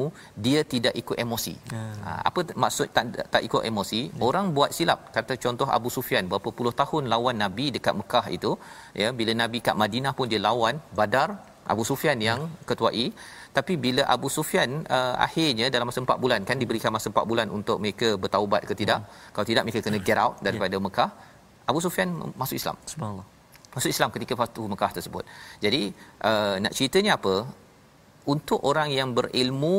dia tidak ikut emosi. Hmm. Ha, apa maksud tak tak ikut emosi? Hmm. Orang buat silap. Kata contoh Abu Sufyan berapa puluh tahun lawan Nabi dekat Mekah itu, ya bila Nabi kat Madinah pun dia lawan Badar Abu Sufyan yang ketuai tapi bila Abu Sufyan uh, akhirnya dalam masa 4 bulan kan diberikan masa 4 bulan untuk mereka bertaubat ke tidak hmm. kalau tidak mereka kena get out daripada yeah. Mekah Abu Sufyan masuk Islam subhanallah masuk Islam ketika Fatuh Mekah tersebut. Jadi uh, nak ceritanya apa? Untuk orang yang berilmu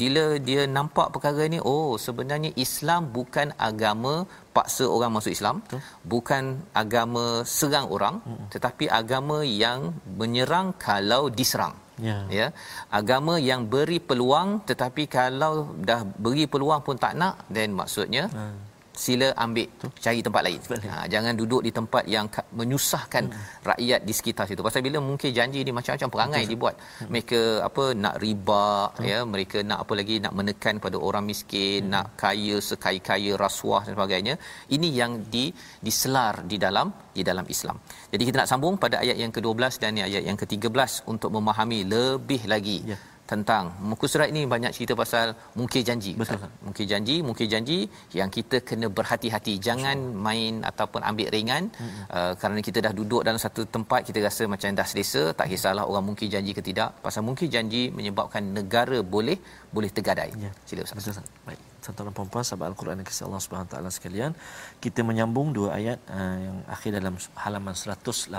bila dia nampak perkara ni oh sebenarnya Islam bukan agama paksa orang masuk Islam Betul. bukan agama serang orang hmm. tetapi agama yang menyerang kalau diserang ya ya agama yang beri peluang tetapi kalau dah beri peluang pun tak nak then maksudnya hmm sila ambil Betul. cari tempat lain. Ha, jangan duduk di tempat yang menyusahkan hmm. rakyat di sekitar situ. Pasal bila mungkin janji ni macam-macam perangai Betul. dibuat. Hmm. Mereka apa nak riba hmm. ya, mereka nak apa lagi nak menekan pada orang miskin, hmm. nak kaya sekaya-kaya rasuah dan sebagainya. Ini yang di diselar di dalam di dalam Islam. Jadi kita nak sambung pada ayat yang ke-12 dan ayat yang ke-13 untuk memahami lebih lagi. Ya tentang muka surat ini banyak cerita pasal mungkin janji. Betul mungkin janji mungkin janji yang kita kena berhati-hati. Jangan betul. main ataupun ambil ringan. Hmm. uh, kerana kita dah duduk dalam satu tempat kita rasa macam dah selesa tak kisahlah orang mungkin janji ke tidak. Pasal mungkin janji menyebabkan negara boleh boleh tergadai. Ya. sila ustaz. Betul ustaz. Baik tuan-tuan perempuan sahabat al-Quran yang Allah Subhanahu taala sekalian kita menyambung dua ayat uh, yang akhir dalam halaman 188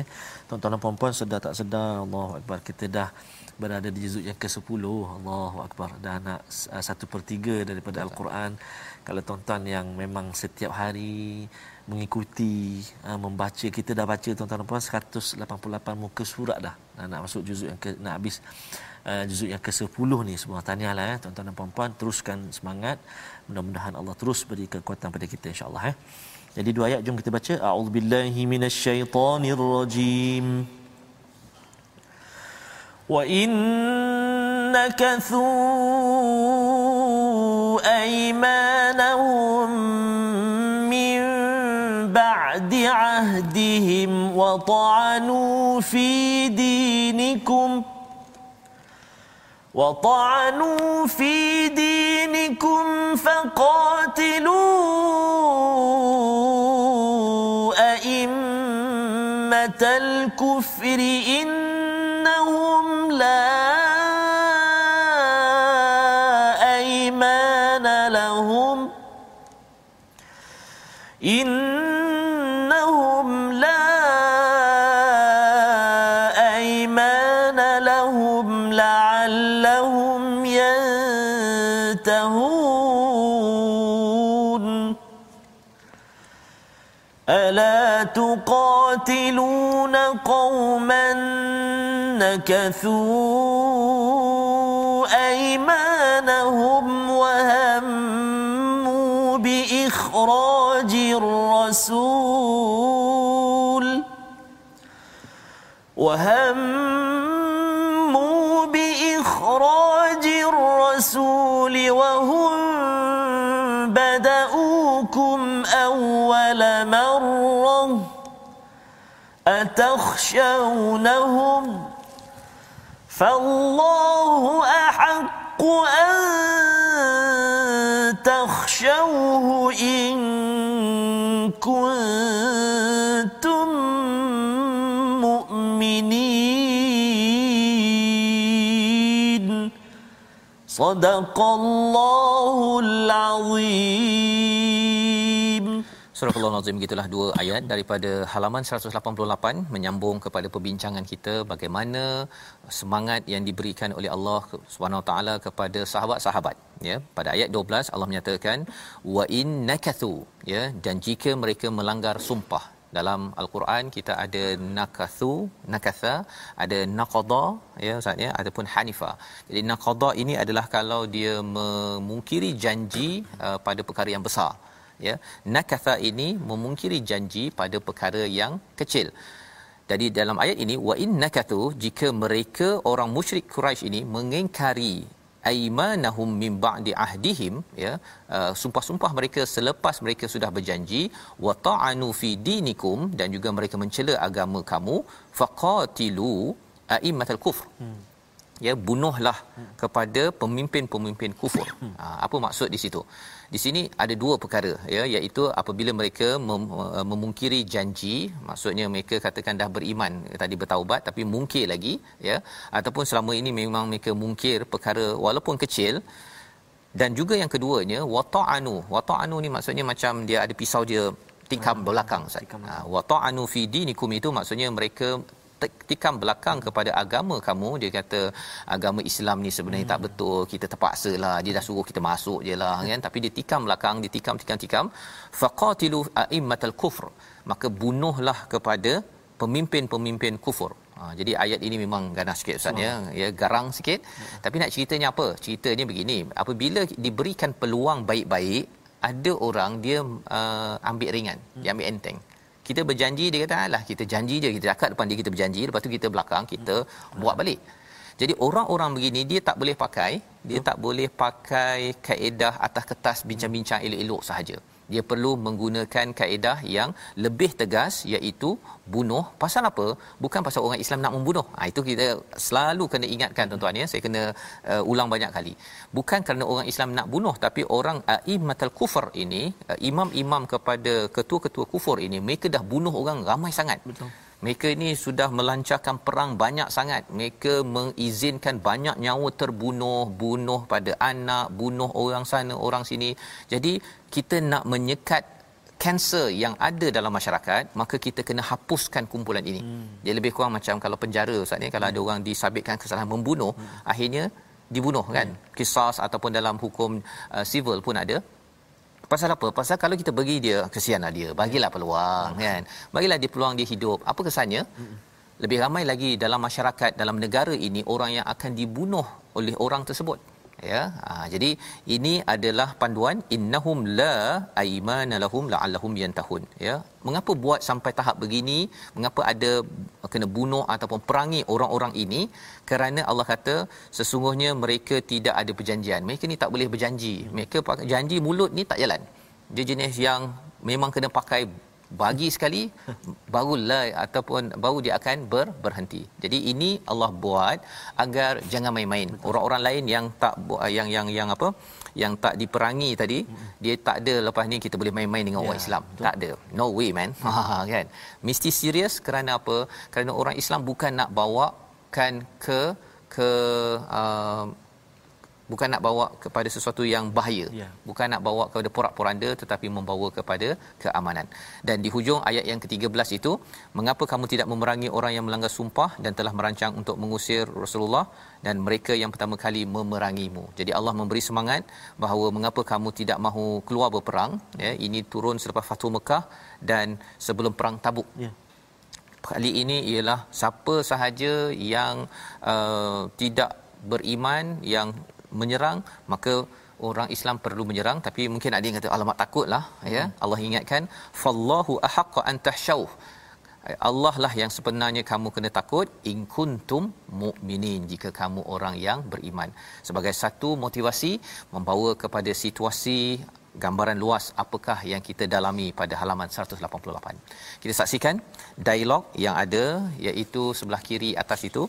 ya tuan-tuan dan puan sedar tak sedar Allahu akbar kita dah berada di juzuk yang ke-10 Allahu akbar. Dah nak uh, satu per tiga daripada al-Quran. Kalau tuan-tuan yang memang setiap hari mengikuti uh, membaca kita dah baca tuan-tuan dan puan 188 muka surat dah nak masuk juzuk yang ke nak habis uh, juzuk yang ke-10 ni sebuah tahniahlah ya tuan-tuan dan puan-puan teruskan semangat. Mudah-mudahan Allah terus beri kekuatan pada kita insya-Allah ya jadi dua ayat jom kita baca. A'udzubillahi minasyaitonirrajim wa innakathuu aymanahum ba'di ahdihim wa ta'anu fi dinikum وطعنوا في دينكم فقاتلوا أئمة الكفر تقاتلون قوما نكثوا أيمانهم وهموا بإخراج الرسول وهموا أتخشونهم فالله أحق أن تخشوه إن كنتم مؤمنين. صدق الله العظيم. Surah Al-Nazim gitulah dua ayat daripada halaman 188 menyambung kepada perbincangan kita bagaimana semangat yang diberikan oleh Allah Subhanahu taala kepada sahabat-sahabat ya. Pada ayat 12 Allah menyatakan wa in nakathu ya dan jika mereka melanggar sumpah. Dalam al-Quran kita ada nakathu nakatha ada naqada ya ustaz ya ataupun hanifa. Jadi naqada ini adalah kalau dia memungkiri janji uh, pada perkara yang besar ya nakatha ini memungkiri janji pada perkara yang kecil. Jadi dalam ayat ini wa innakatu jika mereka orang musyrik Quraisy ini mengingkari aimanahum min ba'di ahdihim ya uh, sumpah-sumpah mereka selepas mereka sudah berjanji wa ta'anu fi dinikum dan juga mereka mencela agama kamu faqatilu a'immatal kufr. Hmm ya bunuhlah kepada pemimpin-pemimpin kufur. Ha, apa maksud di situ? Di sini ada dua perkara ya iaitu apabila mereka mem, uh, memungkiri janji, maksudnya mereka katakan dah beriman tadi bertaubat tapi mungkir lagi ya ataupun selama ini memang mereka mungkir perkara walaupun kecil dan juga yang keduanya wata'anu. Wata'anu ni maksudnya macam dia ada pisau dia tikam hmm. belakang Ustaz. Ha, wata'anu fi dinikum itu maksudnya mereka tikam belakang kepada agama kamu dia kata agama Islam ni sebenarnya hmm. tak betul kita terpaksa lah dia dah suruh kita masuk je lah kan tapi dia tikam belakang dia tikam tikam tikam faqatilu a'immatal kufr maka bunuhlah kepada pemimpin-pemimpin kufur Ha, jadi ayat ini memang ganas sikit Ustaz ya. Ya garang sikit. Ya. Tapi nak ceritanya apa? Ceritanya begini, apabila diberikan peluang baik-baik, ada orang dia uh, ambil ringan, hmm. dia ambil enteng kita berjanji dia kata alah kita janji je kita cakap depan dia kita berjanji lepas tu kita belakang kita hmm. buat balik jadi orang-orang begini dia tak boleh pakai dia hmm. tak boleh pakai kaedah atas kertas bincang-bincang elok-elok sahaja dia perlu menggunakan kaedah yang lebih tegas iaitu bunuh pasal apa? Bukan pasal orang Islam nak membunuh. Ha, itu kita selalu kena ingatkan tuan-tuan ya. Saya kena uh, ulang banyak kali. Bukan kerana orang Islam nak bunuh tapi orang aimatul kufur ini uh, imam-imam kepada ketua-ketua kufur ini mereka dah bunuh orang ramai sangat. Betul mereka ini sudah melancarkan perang banyak sangat. Mereka mengizinkan banyak nyawa terbunuh, bunuh pada anak, bunuh orang sana, orang sini. Jadi kita nak menyekat kanser yang ada dalam masyarakat, maka kita kena hapuskan kumpulan ini. Hmm. Dia lebih kurang macam kalau penjara Ustaz ni kalau hmm. ada orang disabitkan kesalahan membunuh, hmm. akhirnya dibunuh kan. Hmm. Kisah ataupun dalam hukum uh, civil pun ada Pasal apa? Pasal kalau kita bagi dia kesianlah dia, bagilah peluang hmm. kan. Bagilah dia peluang dia hidup. Apa kesannya? Hmm. Lebih ramai lagi dalam masyarakat dalam negara ini orang yang akan dibunuh oleh orang tersebut ya ha, jadi ini adalah panduan innahum la aymana lahum la'allahum yantahun. Ya mengapa buat sampai tahap begini? Mengapa ada kena bunuh ataupun perangi orang-orang ini? Kerana Allah kata sesungguhnya mereka tidak ada perjanjian. Mereka ni tak boleh berjanji. Mereka janji mulut ni tak jalan. Dia jenis yang memang kena pakai bagi sekali barulah ataupun baru dia akan ber, berhenti. Jadi ini Allah buat agar jangan main-main. Betul. Orang-orang lain yang tak yang yang yang apa? yang tak diperangi tadi hmm. dia tak ada lepas ni kita boleh main-main dengan yeah. orang Islam. Betul. Tak ada. No way man. Ha kan. Mesti serius kerana apa? Kerana orang Islam bukan nak bawa kan ke ke uh, bukan nak bawa kepada sesuatu yang bahaya. Yeah. bukan nak bawa kepada porak-poranda tetapi membawa kepada keamanan. Dan di hujung ayat yang ke-13 itu mengapa kamu tidak memerangi orang yang melanggar sumpah dan telah merancang untuk mengusir Rasulullah dan mereka yang pertama kali memerangimu? Jadi Allah memberi semangat bahawa mengapa kamu tidak mahu keluar berperang ya ini turun selepas Fathu Mekah dan sebelum perang Tabuk. Yeah kali ini ialah siapa sahaja yang uh, tidak beriman yang menyerang maka orang Islam perlu menyerang. Tapi mungkin ada yang kata alamak takutlah. Ya. hmm. Allah ingatkan fallahu ahaqqa an tahshaw Allah lah yang sebenarnya kamu kena takut in kuntum mukminin jika kamu orang yang beriman. Sebagai satu motivasi membawa kepada situasi gambaran luas apakah yang kita dalami pada halaman 188 kita saksikan dialog yang ada iaitu sebelah kiri atas itu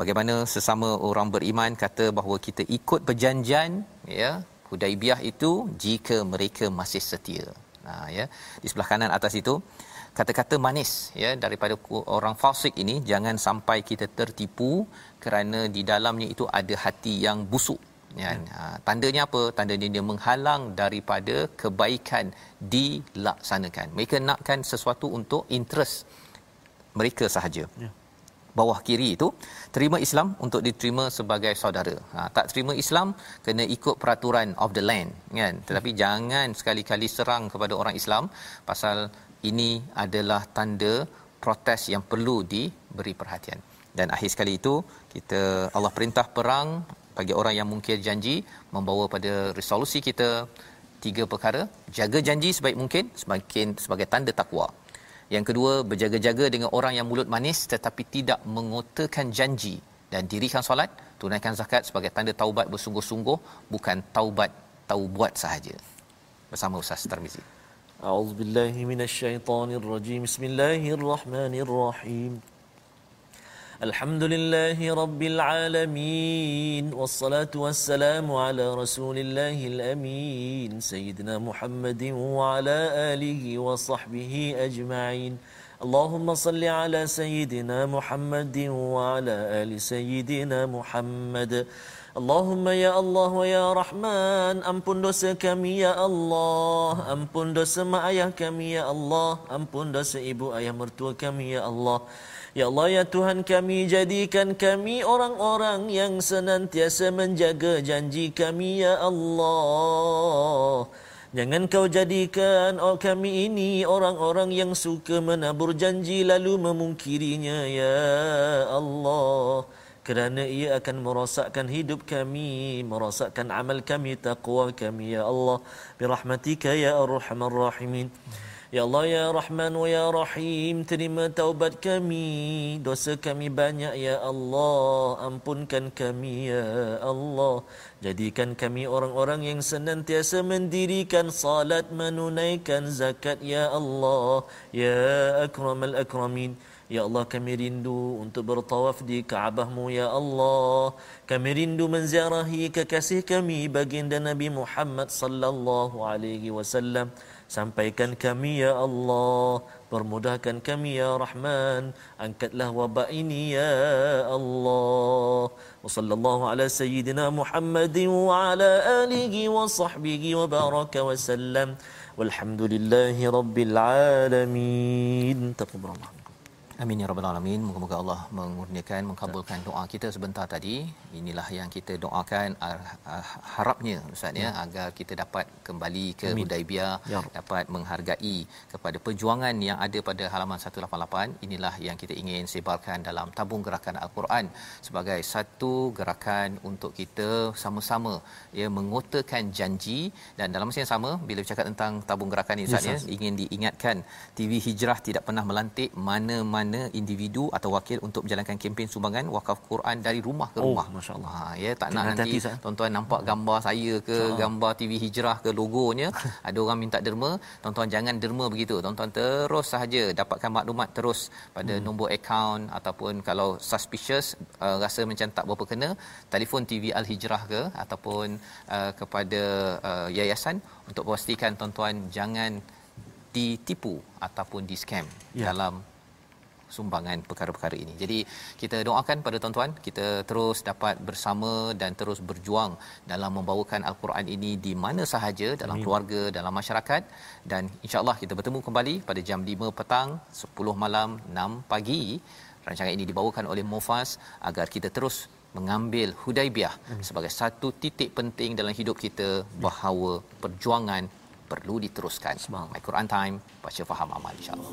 bagaimana sesama orang beriman kata bahawa kita ikut perjanjian ya Hudaibiyah itu jika mereka masih setia. Nah ya di sebelah kanan atas itu kata-kata manis ya daripada orang fasik ini jangan sampai kita tertipu kerana di dalamnya itu ada hati yang busuk. Ya. Ha, tandanya apa? Tandanya dia menghalang daripada kebaikan dilaksanakan. Mereka nakkan sesuatu untuk interest mereka sahaja. Ya bawah kiri itu terima Islam untuk diterima sebagai saudara. Ha, tak terima Islam kena ikut peraturan of the land kan. Tetapi hmm. jangan sekali-kali serang kepada orang Islam pasal ini adalah tanda protes yang perlu diberi perhatian. Dan akhir sekali itu kita Allah perintah perang bagi orang yang mungkir janji membawa pada resolusi kita tiga perkara jaga janji sebaik mungkin semakin sebagai tanda takwa yang kedua, berjaga-jaga dengan orang yang mulut manis tetapi tidak mengotakan janji dan dirikan solat, tunaikan zakat sebagai tanda taubat bersungguh-sungguh, bukan taubat tahu buat sahaja. Bersama Ustaz Tarmizi. A'udzubillahi minasyaitonirrajim. Bismillahirrahmanirrahim. الحمد لله رب العالمين والصلاة والسلام على رسول الله الأمين سيدنا محمد وعلى آله وصحبه أجمعين. اللهم صل على سيدنا محمد وعلى آل سيدنا محمد. اللهم يا الله ويا رحمن أمبن دوس kami ya Allah Ampun dosa mak ayah kami ya Allah Ampun dosa ibu ayah mertua kami ya Ya Allah ya Tuhan kami jadikan kami orang-orang yang senantiasa menjaga janji kami ya Allah. Jangan kau jadikan oh kami ini orang-orang yang suka menabur janji lalu memungkirinya ya Allah. Kerana ia akan merosakkan hidup kami, merosakkan amal kami, taqwa kami ya Allah. Birahmatika ya Ar-Rahman Rahimin. Ya Allah ya Rahman wa ya Rahim terima taubat kami. Dosa kami banyak ya Allah. Ampunkan kami ya Allah. Jadikan kami orang-orang yang senantiasa mendirikan salat menunaikan zakat ya Allah. Ya akramal akramin Ya Allah kami rindu untuk bertawaf di Kaabahmu Ya Allah. Kami rindu menziarahi kekasih kami Baginda Nabi Muhammad Sallallahu Alaihi Wasallam Sampaikan kami ya Allah. Permudahkan kami ya Rahman. Angkatlah wabak ini ya Allah. Wa sallallahu ala sayyidina Muhammadin Wa ala alihi wa sahbihi wa baraka wa sallam. Walhamdulillahi rabbil alamin. Taqabarallah Amin ya rabbal alamin. Moga-moga Allah mengurniakan mengabulkan doa kita sebentar tadi. Inilah yang kita doakan harapnya Ustaz ya, ya agar kita dapat kembali ke Amin. Hudaibiyah ya. dapat menghargai kepada perjuangan yang ada pada halaman 188. Inilah yang kita ingin sebarkan dalam tabung gerakan Al-Quran sebagai satu gerakan untuk kita sama-sama ya mengotakan janji dan dalam masa yang sama bila bercakap tentang tabung gerakan ini Ustaz ya, ingin diingatkan TV Hijrah tidak pernah melantik mana-mana mana individu atau wakil untuk menjalankan kempen sumbangan wakaf Quran dari rumah ke oh, rumah. Oh, masya-Allah. Ha ya tak nak nanti hati, tuan-tuan nampak gambar saya ke ha. gambar TV Hijrah ke logonya ada orang minta derma, tuan-tuan jangan derma begitu. Tuan-tuan terus sahaja dapatkan maklumat terus pada hmm. nombor akaun ataupun kalau suspicious uh, rasa macam tak berapa kena telefon TV Al Hijrah ke ataupun uh, kepada uh, yayasan untuk pastikan tuan-tuan jangan ditipu ataupun di scam ya. dalam sumbangan perkara-perkara ini. Jadi kita doakan pada tuan-tuan kita terus dapat bersama dan terus berjuang dalam membawakan al-Quran ini di mana sahaja dalam Amin. keluarga, dalam masyarakat dan insya-Allah kita bertemu kembali pada jam 5 petang, 10 malam, 6 pagi. Rancangan ini dibawakan oleh Mufas agar kita terus mengambil Hudaibiyah hmm. sebagai satu titik penting dalam hidup kita bahawa perjuangan perlu diteruskan. My Quran Time, baca faham amal insya-Allah.